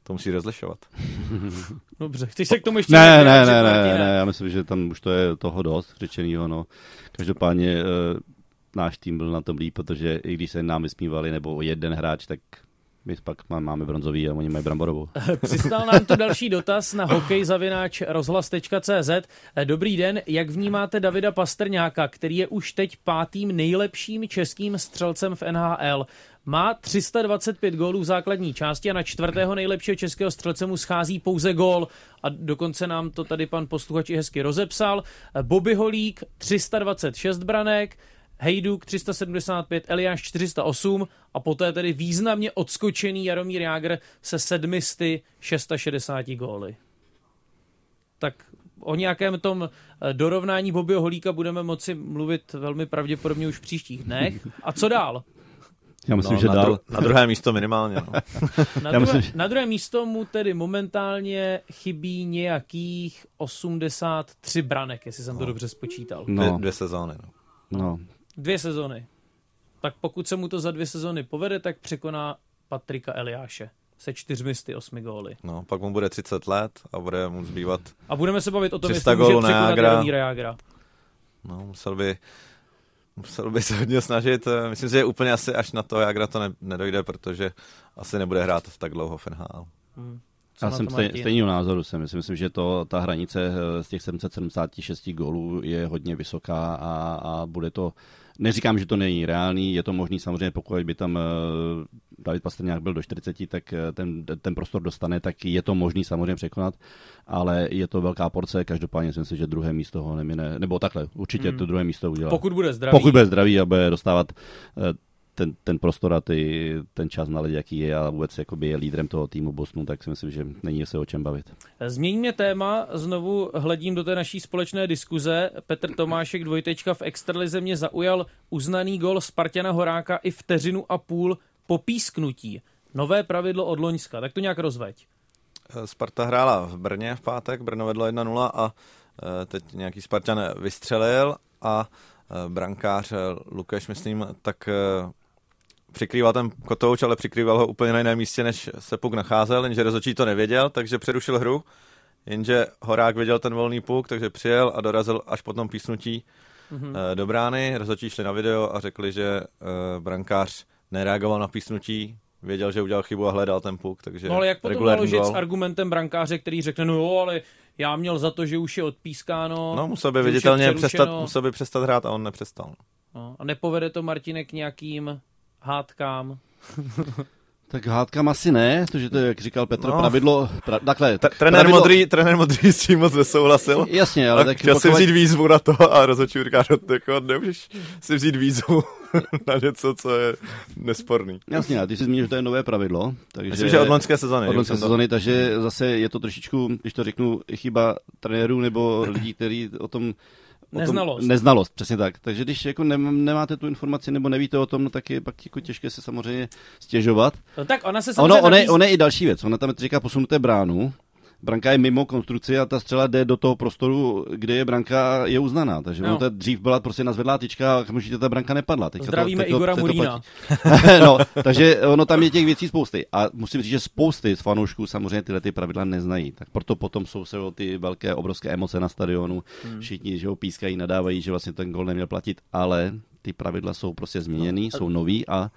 to musí rozlišovat. Dobře, chceš se k tomu ještě... Ne, ne, ne, ne, ne, ne, já myslím, že tam už to je toho dost řečenýho, no. Každopádně e, náš tým byl na tom líp, protože i když se nám vysmívali, nebo jeden hráč, tak my pak máme bronzový a oni mají bramborovou. Přistal nám tu další dotaz na hokejzavináč rozhlas.cz. Dobrý den, jak vnímáte Davida Pastrňáka, který je už teď pátým nejlepším českým střelcem v NHL? Má 325 gólů v základní části a na čtvrtého nejlepšího českého střelce mu schází pouze gól. A dokonce nám to tady pan posluchač i hezky rozepsal. Bobby Holík 326 branek, Hejduk 375, Eliáš 408 a poté tedy významně odskočený Jaromír Jágr se 760 góly. Tak o nějakém tom eh, dorovnání Bobbyho Holíka budeme moci mluvit velmi pravděpodobně už v příštích dnech. A co dál? Já myslím, no, že na, dál. Dru- na druhé místo minimálně. No. na, druhé, myslím, že... na druhé místo mu tedy momentálně chybí nějakých 83 branek, jestli jsem no. to dobře spočítal. No. Dvě, dvě sezóny. No. no. Dvě sezony. Tak pokud se mu to za dvě sezony povede, tak překoná Patrika Eliáše se čtyřmi osmi góly. No, pak mu bude 30 let a bude mu zbývat A budeme se bavit o tom, jestli může překonat Jaromíra Jágra. No, musel by musel by se hodně snažit. Myslím si, že úplně asi až na to Jagra to ne, nedojde, protože asi nebude hrát tak dlouho v NHL. Hmm. Já jsem stej, stejného názoru. Jsem. Myslím, myslím, že to, ta hranice z těch 776 gólů je hodně vysoká a, a bude to Neříkám, že to není reálný, je to možný samozřejmě, pokud by tam uh, David Pastrňák byl do 40, tak uh, ten, ten prostor dostane, tak je to možný samozřejmě překonat, ale je to velká porce, každopádně si, že druhé místo ho nemine, nebo takhle, určitě hmm. to druhé místo udělá. Pokud bude zdravý. Pokud bude zdravý a bude dostávat uh, ten, ten prostor a ty, ten čas na lidi, jaký je a vůbec jakoby je lídrem toho týmu Bosnu, tak si myslím, že není se o čem bavit. Změňme téma, znovu hledím do té naší společné diskuze. Petr Tomášek dvojtečka v extralize mě zaujal uznaný gol Spartana Horáka i vteřinu a půl po písknutí. Nové pravidlo od Loňska, tak to nějak rozveď. Sparta hrála v Brně v pátek, Brno vedlo 1-0 a e, teď nějaký Spartan vystřelil a e, brankář Lukeš, myslím, tak e, přikrýval ten kotouč, ale přikrýval ho úplně na jiném místě, než se puk nacházel, jenže rozhodčí to nevěděl, takže přerušil hru, jenže Horák viděl ten volný puk, takže přijel a dorazil až po tom písnutí mm-hmm. do brány. Rozhodčí šli na video a řekli, že uh, brankář nereagoval na písnutí, věděl, že udělal chybu a hledal ten puk, takže No ale jak potom naložit s argumentem brankáře, který řekne, no jo, ale já měl za to, že už je odpískáno. No, musel by viditelně přestat, musel by přestat hrát a on nepřestal. No, a nepovede to Martine k nějakým hádkám? Tak hádkám asi ne, protože to je, jak říkal Petr, no. pravidlo... Pra, takhle, tak trenér, pravidlo... modrý, trenér modrý s tím moc nesouhlasil. Jasně, ale tak... Chtěl pokud... si vzít výzvu na to a rozhodčí říká, že jako nemůžeš si vzít výzvu na něco, co je nesporný. Jasně, a ty si zmínil, že to je nové pravidlo. Takže, Myslím, že od loňské sezony. Od loňské sezony, to... takže zase je to trošičku, když to řeknu, chyba trenérů nebo lidí, kteří o tom Neznalost. neznalost, přesně tak. Takže když jako nemáte tu informaci nebo nevíte o tom, no tak je pak jako těžké se samozřejmě stěžovat. No tak ona se samozřejmě ono, ono, je, ono je i další věc. Ona tam říká posunuté bránu, branka je mimo konstrukci a ta střela jde do toho prostoru, kde je branka je uznaná. Takže no. to dřív byla prostě nazvedlá tyčka a okamžitě ta branka nepadla. Teď Zdravíme to, Igora Murína. no, takže ono tam je těch věcí spousty. A musím říct, že spousty z fanoušků samozřejmě tyhle ty pravidla neznají. Tak proto potom jsou se ty velké, obrovské emoce na stadionu. Hmm. Všichni, že ho pískají, nadávají, že vlastně ten gol neměl platit, ale ty pravidla jsou prostě změněný, no. jsou nový a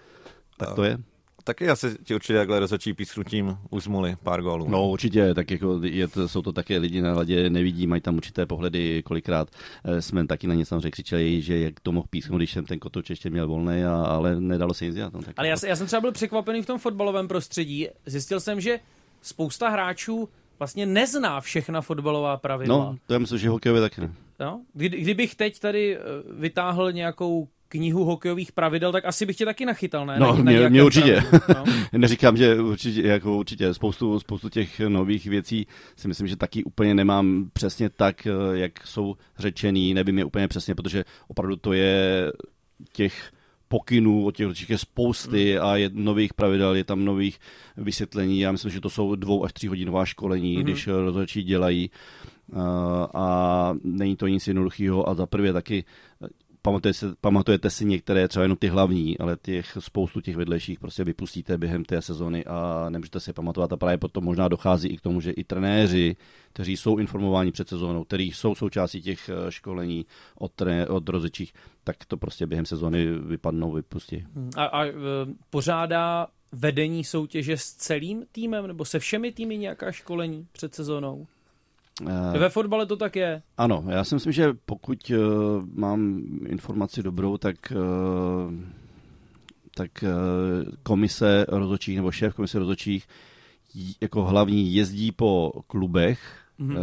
tak to je. Taky asi ti určitě takhle rozhodčí pískrutím uzmuli pár gólů. No určitě, tak jako je to, jsou to také lidi na ladě, nevidí, mají tam určité pohledy, kolikrát eh, jsme taky na ně samozřejmě křičeli, že jak to mohl písknout, když jsem ten kotoč ještě měl volný, a, ale nedalo se nic dělat. No, tak ale já, já jsem třeba byl překvapený v tom fotbalovém prostředí, zjistil jsem, že spousta hráčů vlastně nezná všechna fotbalová pravidla. No, to je myslím, že hokejové taky ne. No, kdy, kdybych teď tady eh, vytáhl nějakou knihu hokejových pravidel, tak asi bych tě taky nachytal, ne? No, na, mě, mě určitě. No. Neříkám, že určitě, jako určitě spoustu, spoustu těch nových věcí si myslím, že taky úplně nemám přesně tak, eh, jak jsou řečený, nevím je úplně přesně, protože opravdu to je těch pokynů, od těch je spousty mm. a je nových pravidel, je tam nových vysvětlení. Já myslím, že to jsou dvou až tři hodinová školení, mm. když rozhodčí dělají. Uh, a není to nic jednoduchého a za prvé taky pamatujete, si, pamatujete si některé, třeba jenom ty hlavní, ale těch spoustu těch vedlejších prostě vypustíte během té sezony a nemůžete si pamatovat a právě potom možná dochází i k tomu, že i trenéři, kteří jsou informováni před sezónou, kteří jsou součástí těch eh, školení od, trené, od rozečích, tak to prostě během sezóny vypadnou, vypustí. Hmm. A, a e, pořádá vedení soutěže s celým týmem nebo se všemi týmy nějaká školení před sezónou? Uh, Ve fotbale to tak je. Ano, já si myslím, že pokud uh, mám informaci dobrou, tak uh, tak uh, komise rozhodčích nebo šéf komise rozhodčích jako hlavní jezdí po klubech, mm-hmm. uh,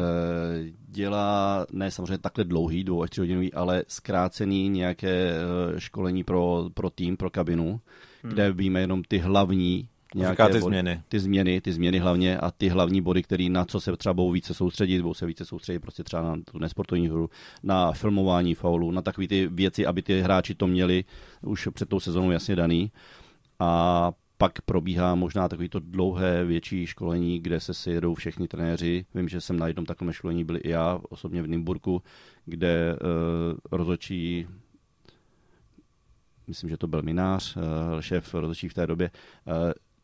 dělá ne samozřejmě takhle dlouhý, dvou až tři hodinový, ale zkrácený nějaké školení pro, pro tým, pro kabinu, mm. kde víme jenom ty hlavní nějaké ty body, změny. Ty změny, ty změny hlavně a ty hlavní body, které na co se třeba budou více soustředit, budou se více soustředit prostě třeba na tu nesportovní hru, na filmování faulu, na takové ty věci, aby ty hráči to měli už před tou sezónou jasně daný. A pak probíhá možná takovýto dlouhé větší školení, kde se sjedou všichni trenéři. Vím, že jsem na jednom takovém školení byl i já, osobně v Nymburku, kde uh, rozhodčí myslím, že to byl Minář, uh, šéf rozhodčí v té době, uh,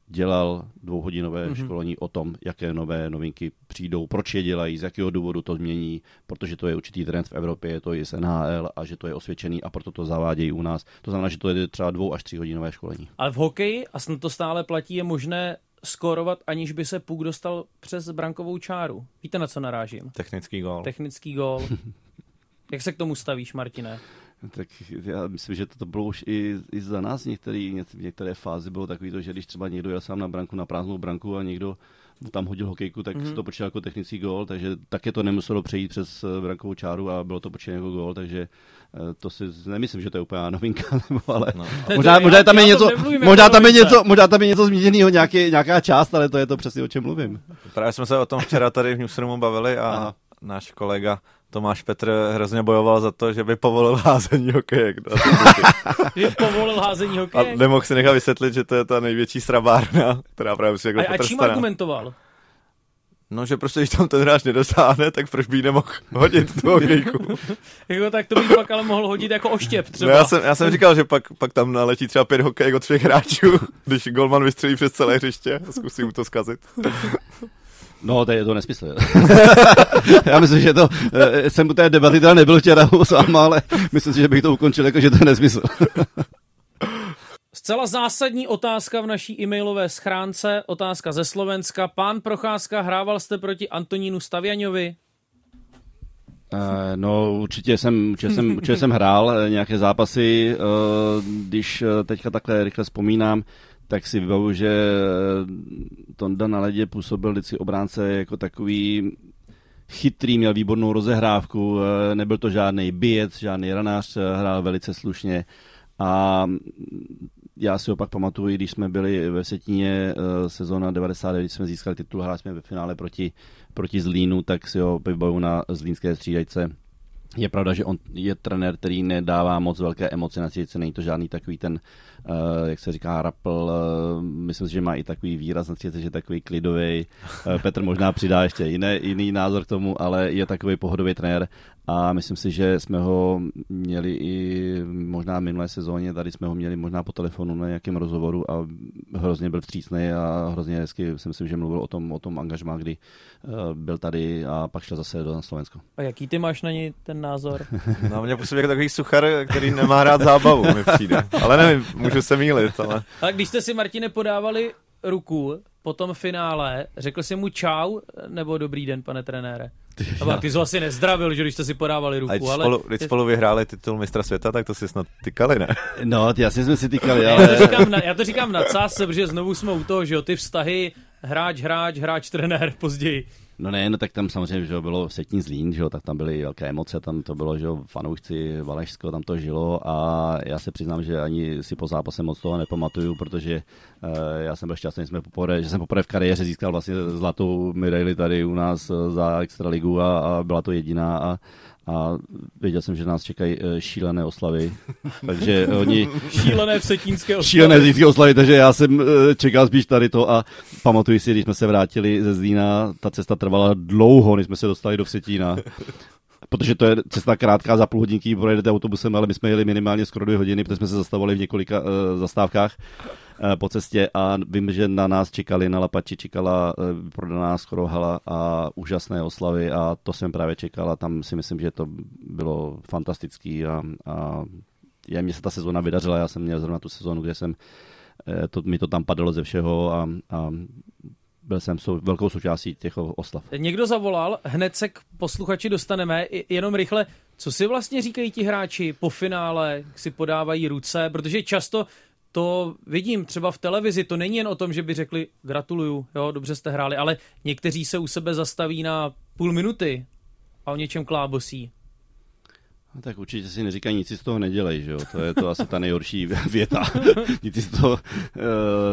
dělal dvouhodinové mm-hmm. školení o tom, jaké nové novinky přijdou, proč je dělají, z jakého důvodu to změní, protože to je určitý trend v Evropě, je to i z NHL a že to je osvědčený a proto to zavádějí u nás. To znamená, že to je třeba dvou až tři hodinové školení. Ale v hokeji, a snad to stále platí, je možné skorovat, aniž by se puk dostal přes brankovou čáru. Víte, na co narážím? Technický gól. Technický gól. Jak se k tomu stavíš, Martine? Tak já myslím, že to bylo už i, i za nás některý, v některé fázi bylo takový to, že když třeba někdo jel sám na branku, na prázdnou branku a někdo tam hodil hokejku, tak mm-hmm. to počítal jako technický gól, takže také to nemuselo přejít přes eh, brankovou čáru a bylo to počítáno jako gól, takže eh, to si nemyslím, že to je úplně novinka, nebo ale no. možná, možná, tam je něco, možná, tam je něco, možná tam je něco změněného, nějaký, nějaká část, ale to je to přesně o čem mluvím. Právě jsme se o tom včera tady v Newsroomu bavili a Aha. náš kolega Tomáš Petr hrozně bojoval za to, že by povolil házení hokejek. že povolil házení hokejek? A nemohl si nechat vysvětlit, že to je ta největší srabárna, která právě si A, a čím argumentoval? No, že prostě, když tam ten hráč nedosáhne, tak proč by nemohl hodit tu hokejku? jako, tak to bych pak ale mohl hodit jako oštěp třeba. No, já, jsem, já jsem říkal, že pak, pak tam naletí třeba pět hokejek od všech hráčů, když golman vystřelí přes celé hřiště a zkusí mu to zkazit. No, to je to nesmysl. Já myslím, že to, eh, jsem u té debaty teda nebyl včera sám, ale myslím si, že bych to ukončil jako, že to je nesmysl. Zcela zásadní otázka v naší e-mailové schránce, otázka ze Slovenska. Pán Procházka, hrával jste proti Antonínu Staviaňovi? no, určitě jsem, určitě jsem, určitě jsem hrál nějaké zápasy, když teďka takhle rychle vzpomínám, tak si vybavu, že Tonda na ledě působil vždycky obránce jako takový chytrý, měl výbornou rozehrávku, nebyl to žádný bijec, žádný ranář, hrál velice slušně a já si opak pamatuju, když jsme byli ve Setíně sezóna 99, když jsme získali titul, hráli jsme ve finále proti, proti Zlínu, tak si ho vybavu na zlínské střídajce. Je pravda, že on je trenér, který nedává moc velké emoce na střídajce, není to žádný takový ten uh, jak se říká, rapl, uh, myslím si, že má i takový výraz na že je takový klidový. Uh, Petr možná přidá ještě jiné, jiný názor k tomu, ale je takový pohodový trenér a myslím si, že jsme ho měli i možná minulé sezóně, tady jsme ho měli možná po telefonu na nějakém rozhovoru a hrozně byl vstřícný a hrozně hezky si myslím, že mluvil o tom, o tom angažmá, kdy byl tady a pak šel zase do Slovensko. A jaký ty máš na něj ten názor? Na mě působí jako takový suchar, který nemá rád zábavu, mi přijde. Ale nevím, můžu se mýlit, ale... Ale když jste si, Martine, podávali ruku po tom finále, řekl jsi mu čau nebo dobrý den, pane trenére? Ty, ty jsi asi nezdravil, že když jste si podávali ruku, ale... Spolu, když ty... spolu vyhráli titul mistra světa, tak to si snad tykali, ne? No, jasně jsme si tykali, ale... Já to říkám na, já to říkám na cás, protože znovu jsme u toho, že jo, ty vztahy hráč, hráč, hráč, trenér později. No ne, no tak tam samozřejmě, že bylo Setní Zlín, že jo, tak tam byly velké emoce, tam to bylo, že jo, fanoušci Valešsko, tam to žilo a já se přiznám, že ani si po zápase moc toho nepamatuju, protože uh, já jsem byl šťastný, že, jsme poprvé, že jsem poprvé v kariéře získal vlastně zlatou medaili tady u nás za Extraligu a, a byla to jediná a a věděl jsem, že nás čekají eh, šílené oslavy, takže oni... šílené vsetínské oslavy. Šílené vsetínské oslavy, takže já jsem eh, čekal spíš tady to a pamatuju si, když jsme se vrátili ze Zlína, ta cesta trvala dlouho, než jsme se dostali do Vsetína. Protože to je cesta krátká, za půl hodinky projedete autobusem, ale my jsme jeli minimálně skoro dvě hodiny, protože jsme se zastavovali v několika uh, zastávkách. Eh, po cestě a vím, že na nás čekali, na Lapači čekala eh, prodaná skoro hala a úžasné oslavy a to jsem právě čekal a tam si myslím, že to bylo fantastický a, a já, mě se ta sezóna vydařila, já jsem měl zrovna tu sezónu, kde jsem, eh, to, mi to tam padalo ze všeho a, a byl jsem sou, velkou součástí těch oslav. Někdo zavolal, hned se k posluchači dostaneme, jenom rychle, co si vlastně říkají ti hráči po finále, si podávají ruce, protože často to vidím třeba v televizi, to není jen o tom, že by řekli gratuluju, jo, dobře jste hráli, ale někteří se u sebe zastaví na půl minuty a o něčem klábosí. No, tak určitě si neříkají, nic si z toho nedělej, že jo? To je to asi ta nejhorší věta. nic si z toho... Uh,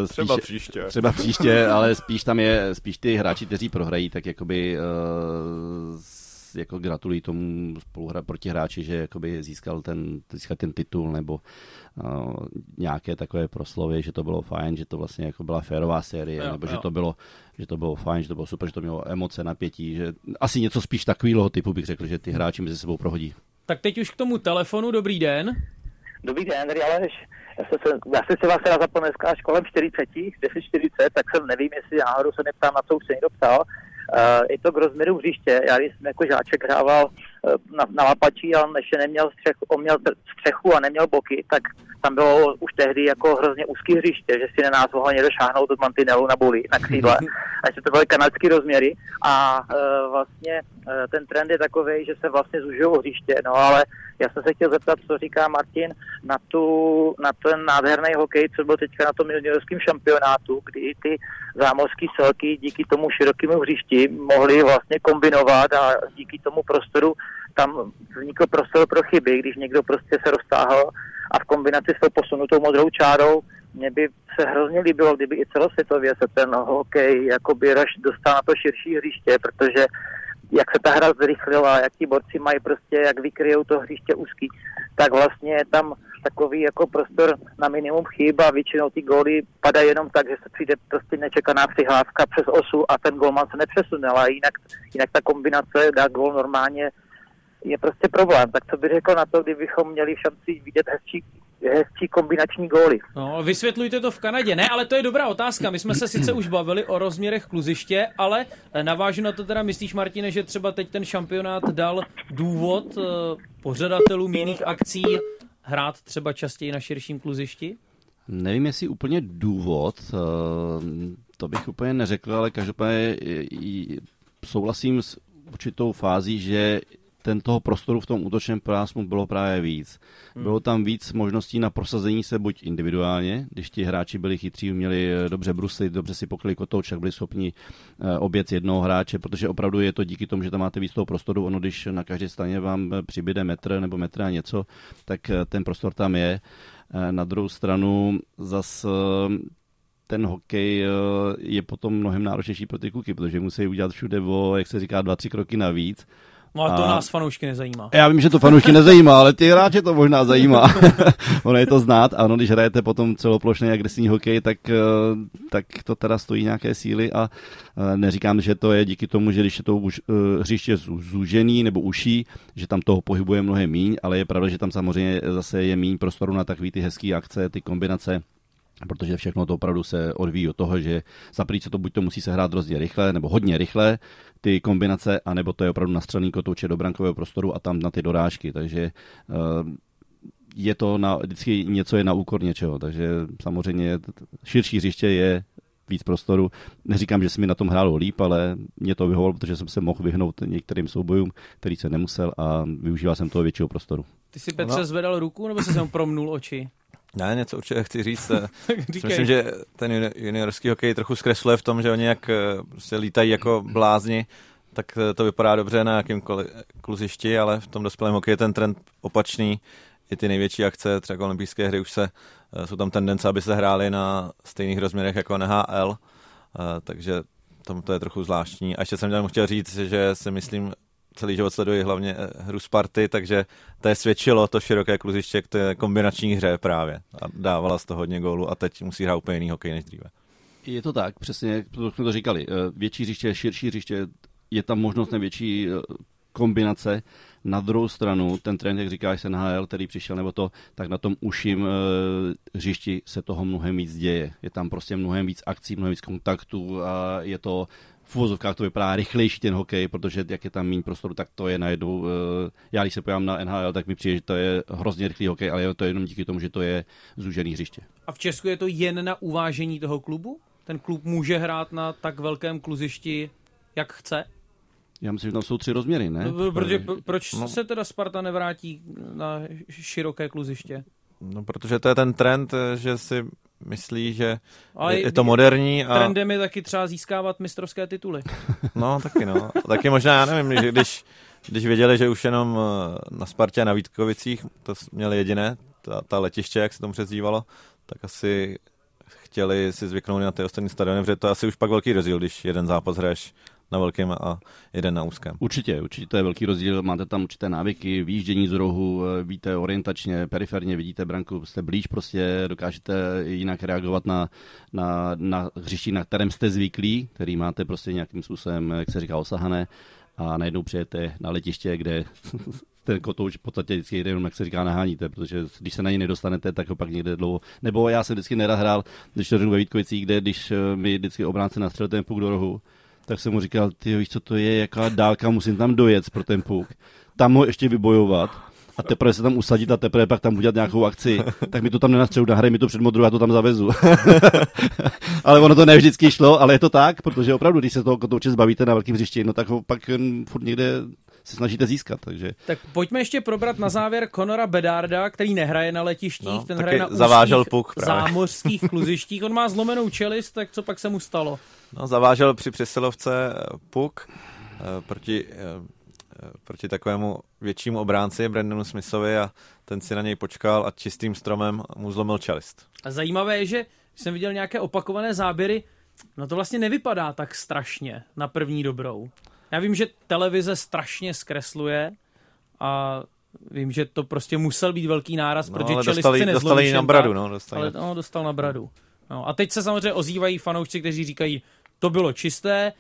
spíš, třeba příště. Třeba příště, ale spíš tam je, spíš ty hráči, kteří prohrají, tak jakoby uh, jako gratulují tomu spoluhra proti hráči, že jakoby získal ten, získal ten titul nebo uh, nějaké takové proslovy, že to bylo fajn, že to vlastně jako byla férová série, jo, nebo jo. že to bylo že to bylo fajn, že to bylo super, že to mělo emoce, napětí, že asi něco spíš takového typu bych řekl, že ty hráči mezi sebou prohodí. Tak teď už k tomu telefonu, dobrý den. Dobrý den, tady Aleš. Já, se, já jsem se vás teda zapomněl dneska až kolem 40, 10.40, tak jsem nevím, jestli náhodou se neptám, na co už se někdo ptal. Uh, je to k rozměru hřiště. Já když jsem jako žáček hrával na, na lapačí, ale ještě neměl střechu, on měl střechu a neměl boky, tak tam bylo už tehdy jako hrozně úzký hřiště, že si na nás mohla někdo šáhnout od mantinelu na buli, na křídle. A že to byly kanadské rozměry a uh, vlastně uh, ten trend je takový, že se vlastně zužují hřiště, no ale já jsem se chtěl zeptat, co říká Martin na, tu, na ten nádherný hokej, co byl teďka na tom juniorském šampionátu, kdy ty zámořské celky díky tomu širokému hřišti mohli vlastně kombinovat a díky tomu prostoru tam vznikl prostor pro chyby, když někdo prostě se roztáhl a v kombinaci s tou posunutou modrou čárou mě by se hrozně líbilo, kdyby i celosvětově se ten hokej jakoby dostal na to širší hřiště, protože jak se ta hra zrychlila, jak ti borci mají prostě, jak vykryjou to hřiště úzký, tak vlastně je tam takový jako prostor na minimum chyb a většinou ty góly padají jenom tak, že se přijde prostě nečekaná přihlávka přes osu a ten golman se nepřesune, ale jinak, jinak ta kombinace dá gól normálně je prostě problém. Tak co by řekl na to, kdybychom měli šanci vidět hezčí hezčí kombinační góly. No, vysvětlujte to v Kanadě. Ne, ale to je dobrá otázka. My jsme se sice už bavili o rozměrech kluziště, ale navážu na to teda, myslíš, Martine, že třeba teď ten šampionát dal důvod eh, pořadatelům jiných akcí hrát třeba častěji na širším kluzišti? Nevím, jestli úplně důvod, eh, to bych úplně neřekl, ale každopádně souhlasím s určitou fází, že ten toho prostoru v tom útočném pásmu bylo právě víc. Hmm. Bylo tam víc možností na prosazení se buď individuálně, když ti hráči byli chytří, měli eh, dobře bruslit, dobře si pokryli kotouč, tak byli schopni eh, oběc jednoho hráče, protože opravdu je to díky tomu, že tam máte víc toho prostoru. Ono, když na každé straně vám přibyde metr nebo metr a něco, tak ten prostor tam je. Na druhou stranu zas ten hokej je potom mnohem náročnější pro ty kuky, protože musí udělat všude o, jak se říká, dva, tři kroky navíc No ale to a... nás fanoušky nezajímá. Já vím, že to fanoušky nezajímá, ale ty hráče to možná zajímá. ono je to znát, ano, když hrajete potom celoplošný agresivní hokej, tak, eh, tak to teda stojí nějaké síly a eh, neříkám, že to je díky tomu, že když je to už, eh, hřiště zúžený nebo uší, že tam toho pohybuje mnohem míň, ale je pravda, že tam samozřejmě zase je míň prostoru na takové ty hezké akce, ty kombinace, protože všechno to opravdu se odvíjí od toho, že za se to buď to musí se hrát hrozně rychle, nebo hodně rychle, ty kombinace, anebo to je opravdu nastřelený kotouče do brankového prostoru a tam na ty dorážky, takže uh, je to na, vždycky něco je na úkor něčeho, takže samozřejmě širší hřiště je víc prostoru. Neříkám, že se mi na tom hrálo líp, ale mě to vyhovovalo, protože jsem se mohl vyhnout některým soubojům, který se nemusel a využíval jsem toho většího prostoru. Ty si Petře no. zvedal ruku, nebo jsi sem promnul oči? Ne, něco určitě chci říct. Eh, myslím, že ten juniorský hokej trochu zkresluje v tom, že oni jak eh, prostě lítají jako blázni, tak eh, to vypadá dobře na jakýmkoliv kluzišti, ale v tom dospělém hokeji je ten trend opačný. I ty největší akce, třeba olympijské hry, už se, jsou tam tendence, aby se hrály na stejných rozměrech jako NHL, takže tom to je trochu zvláštní. A ještě jsem tam chtěl říct, že si myslím, celý život sleduji hlavně eh, hru Sparty, takže to je svědčilo to široké kluziště k té kombinační hře právě. A dávala z toho hodně gólu a teď musí hrát úplně jiný hokej než dříve. Je to tak, přesně, to jsme to říkali. Eh, větší hřiště, širší hřiště, je tam možnost na větší eh, kombinace. Na druhou stranu, ten trend, jak říkáš, NHL, který přišel, nebo to, tak na tom uším e, hřišti se toho mnohem víc děje. Je tam prostě mnohem víc akcí, mnohem víc kontaktů a je to v uvozovkách to vypadá rychlejší ten hokej, protože jak je tam méně prostoru, tak to je najednou, eh, já když se pojám na NHL, tak mi přijde, že to je hrozně rychlý hokej, ale je to jenom díky tomu, že to je zúžený hřiště. A v Česku je to jen na uvážení toho klubu? Ten klub může hrát na tak velkém kluzišti, jak chce? Já myslím, že tam jsou tři rozměry, ne? No, protože, proč no. se teda Sparta nevrátí na široké kluziště? No, protože to je ten trend, že si myslí, že Ale je, je to moderní. A... Trendem je taky třeba získávat mistrovské tituly. No, taky no. Taky možná, já nevím, že když, když věděli, že už jenom eh, na Spartě a na Vítkovicích to měli jediné, ta, ta letiště, jak se tomu přezdívalo, tak asi chtěli si zvyknout na ty ostatní stadiony, protože to je asi už pak velký rozdíl, když jeden zápas hraješ na velkém a jeden na úzkém. Určitě, určitě to je velký rozdíl. Máte tam určité návyky, výjíždění z rohu, eh, víte orientačně, periferně, vidíte branku, jste blíž, prostě dokážete jinak reagovat na, na, na hřišti, na kterém jste zvyklí, který máte prostě nějakým způsobem, jak se říká, osahané a najednou přijete na letiště, kde ten kotouč v podstatě vždycky jenom, jak se říká, naháníte, protože když se na něj nedostanete, tak ho pak někde dlouho. Nebo já jsem vždycky nerad hrál, když to řeknu ve Vítkovicích, kde když eh, mi vždycky obránce nastřelil ten puk do rohu, tak jsem mu říkal, ty víš, co to je, jaká dálka, musím tam dojet pro ten puk. Tam ho ještě vybojovat a teprve se tam usadit a teprve pak tam udělat nějakou akci, tak mi to tam nenastřelu, nahraj mi to před modrou, já to tam zavezu. ale ono to ne vždycky šlo, ale je to tak, protože opravdu, když se toho kotouče zbavíte na velkým hřišti, no tak ho pak hm, furt někde se snažíte získat. Takže. Tak pojďme ještě probrat na závěr Conora Bedarda, který nehraje na letištích, no, ten hraje na zavážel puk právě. zámořských kluzištích. On má zlomenou čelist, tak co pak se mu stalo? No, zavážel při přesilovce eh, puk eh, proti, eh, proti takovému většímu obránci Brandonu Smithovi a ten si na něj počkal a čistým stromem mu zlomil čelist. A zajímavé je, že jsem viděl nějaké opakované záběry, no to vlastně nevypadá tak strašně na první dobrou. Já vím, že televize strašně zkresluje a vím, že to prostě musel být velký náraz, no, protože čelist dostali, dostali na bradu, no, dostali. Ale no, dostal na bradu. No, a teď se samozřejmě ozývají fanoušci, kteří říkají, to bylo čisté,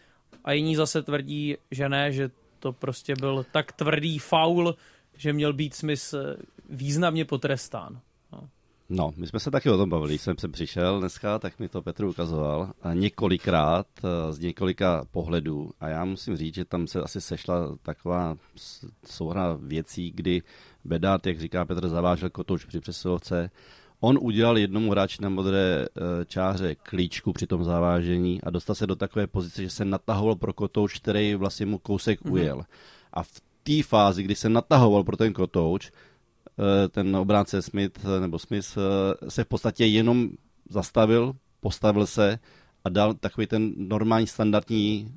a jiní zase tvrdí, že ne, že to prostě byl tak tvrdý faul, že měl být Smith eh, významně potrestán. No. No, my jsme se taky o tom bavili. Jsem sem přišel dneska, tak mi to Petr ukazoval a několikrát eh, z několika pohledů. A já musím říct, že tam se asi sešla taková souhra věcí, kdy Bedard, jak říká Petr, zavážel kotouč při přesilovce. On udělal jednomu hráči na modré eh, čáře klíčku při tom zavážení a dostal se do takové pozice, že se natahoval pro kotouč, který vlastně mu kousek mm-hmm. ujel. A v té fázi, kdy se natahoval pro ten kotouč, eh, ten obránce Smith nebo Smith se v podstatě jenom zastavil, postavil se a dal takový ten normální standardní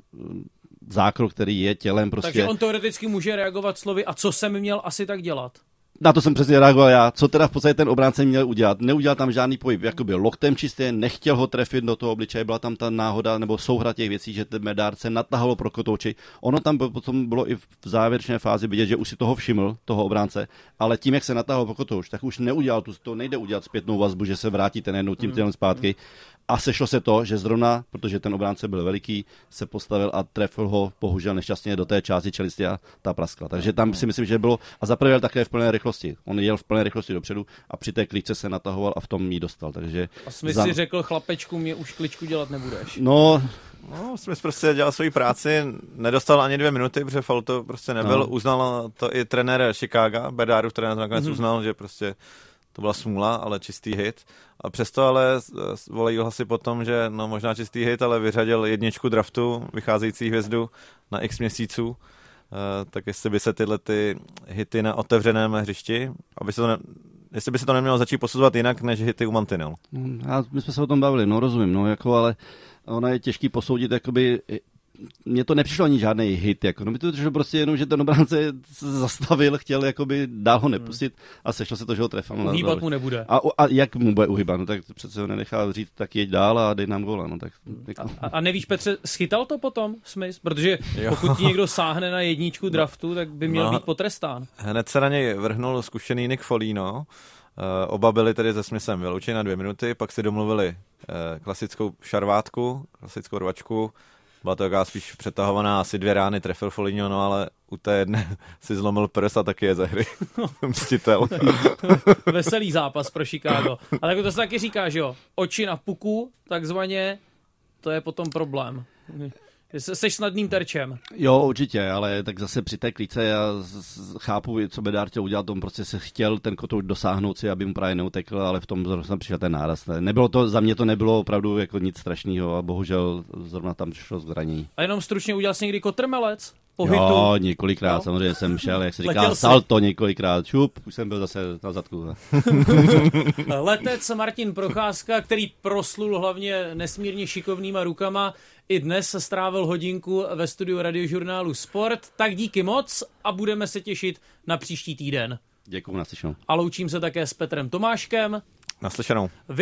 zákrok, který je tělem prostě. Takže on teoreticky může reagovat slovy a co jsem měl asi tak dělat? Na to jsem přesně reagoval já. Co teda v podstatě ten obránce měl udělat? Neudělal tam žádný pohyb, jakoby loktem čistě, nechtěl ho trefit do toho obličeje, byla tam ta náhoda nebo souhra těch věcí, že ten medárce natahalo pro kotouči. Ono tam potom bylo i v závěrečné fázi vidět, že už si toho všiml, toho obránce, ale tím, jak se natahalo pro kotouč, tak už neudělal tu, to nejde udělat zpětnou vazbu, že se vrátíte najednou tím tělem zpátky. A sešlo se to, že zrovna, protože ten obránce byl veliký, se postavil a trefil ho bohužel nešťastně do té části čelisti a ta praskla. Takže tam si myslím, že bylo, a zaprvé také v plné rychlosti. On jel v plné rychlosti dopředu a při té klíčce se natahoval a v tom jí dostal. Takže a Smith za... si řekl, chlapečku, mě už kličku dělat nebudeš. No, No, Smith prostě dělal svoji práci, nedostal ani dvě minuty, protože faul to prostě nebyl. No. Uznal to i trenér Chicago, Bedárův trenér nakonec mm-hmm. uznal, že prostě to byla smůla, ale čistý hit. A přesto ale volají hlasy potom, že no možná čistý hit, ale vyřadil jedničku draftu, vycházející hvězdu na x měsíců. Uh, tak jestli by se tyhle ty hity na otevřeném hřišti, aby se to ne, jestli by se to nemělo začít posuzovat jinak než hity u Mantinel. Já, my jsme se o tom bavili, no rozumím, no jako ale ona je těžký posoudit jakoby mně to nepřišlo ani žádný hit, jako, no mi to přišlo prostě jenom, že ten obránce se zastavil, chtěl jakoby dál ho nepustit a sešlo se to, že ho trefal. Uhýbat mu nebude. A, a, jak mu bude uhýbat, no tak přece ho nenechal říct, tak jeď dál a dej nám góla, no tak. Jako. A, a, nevíš, Petře, schytal to potom Smith? Protože jo. pokud ti někdo sáhne na jedničku draftu, tak by měl no, být potrestán. Hned se na něj vrhnul zkušený Nick Folino, Uh, oba byli tedy se Smithem vyloučeni na dvě minuty, pak si domluvili uh, klasickou šarvátku, klasickou rvačku, byla to taková spíš přetahovaná, asi dvě rány trefil Foligno, no ale u té jedné si zlomil prs a taky je ze hry. Mstitel. Veselý zápas pro Chicago. Ale jako to se taky říká, že jo, oči na puku, takzvaně, to je potom problém. Jsi snadným terčem. Jo, určitě, ale tak zase při té klíce já chápu, co Bedár chtěl udělat, on prostě se chtěl ten kotouč dosáhnout si, aby mu právě neutekl, ale v tom zrovna přišel ten náraz. Nebylo to, za mě to nebylo opravdu jako nic strašného a bohužel zrovna tam šlo zranění. A jenom stručně udělal jsi někdy kotrmelec? Po Jo, několikrát, no. samozřejmě jsem šel, jak se říká, salto několikrát, čup, už jsem byl zase na zadku. Letec Martin Procházka, který proslul hlavně nesmírně šikovnýma rukama, i dnes strávil hodinku ve studiu radiožurnálu Sport, tak díky moc a budeme se těšit na příští týden. Děkuji, naslyšenou. A loučím se také s Petrem Tomáškem. Naslyšenou.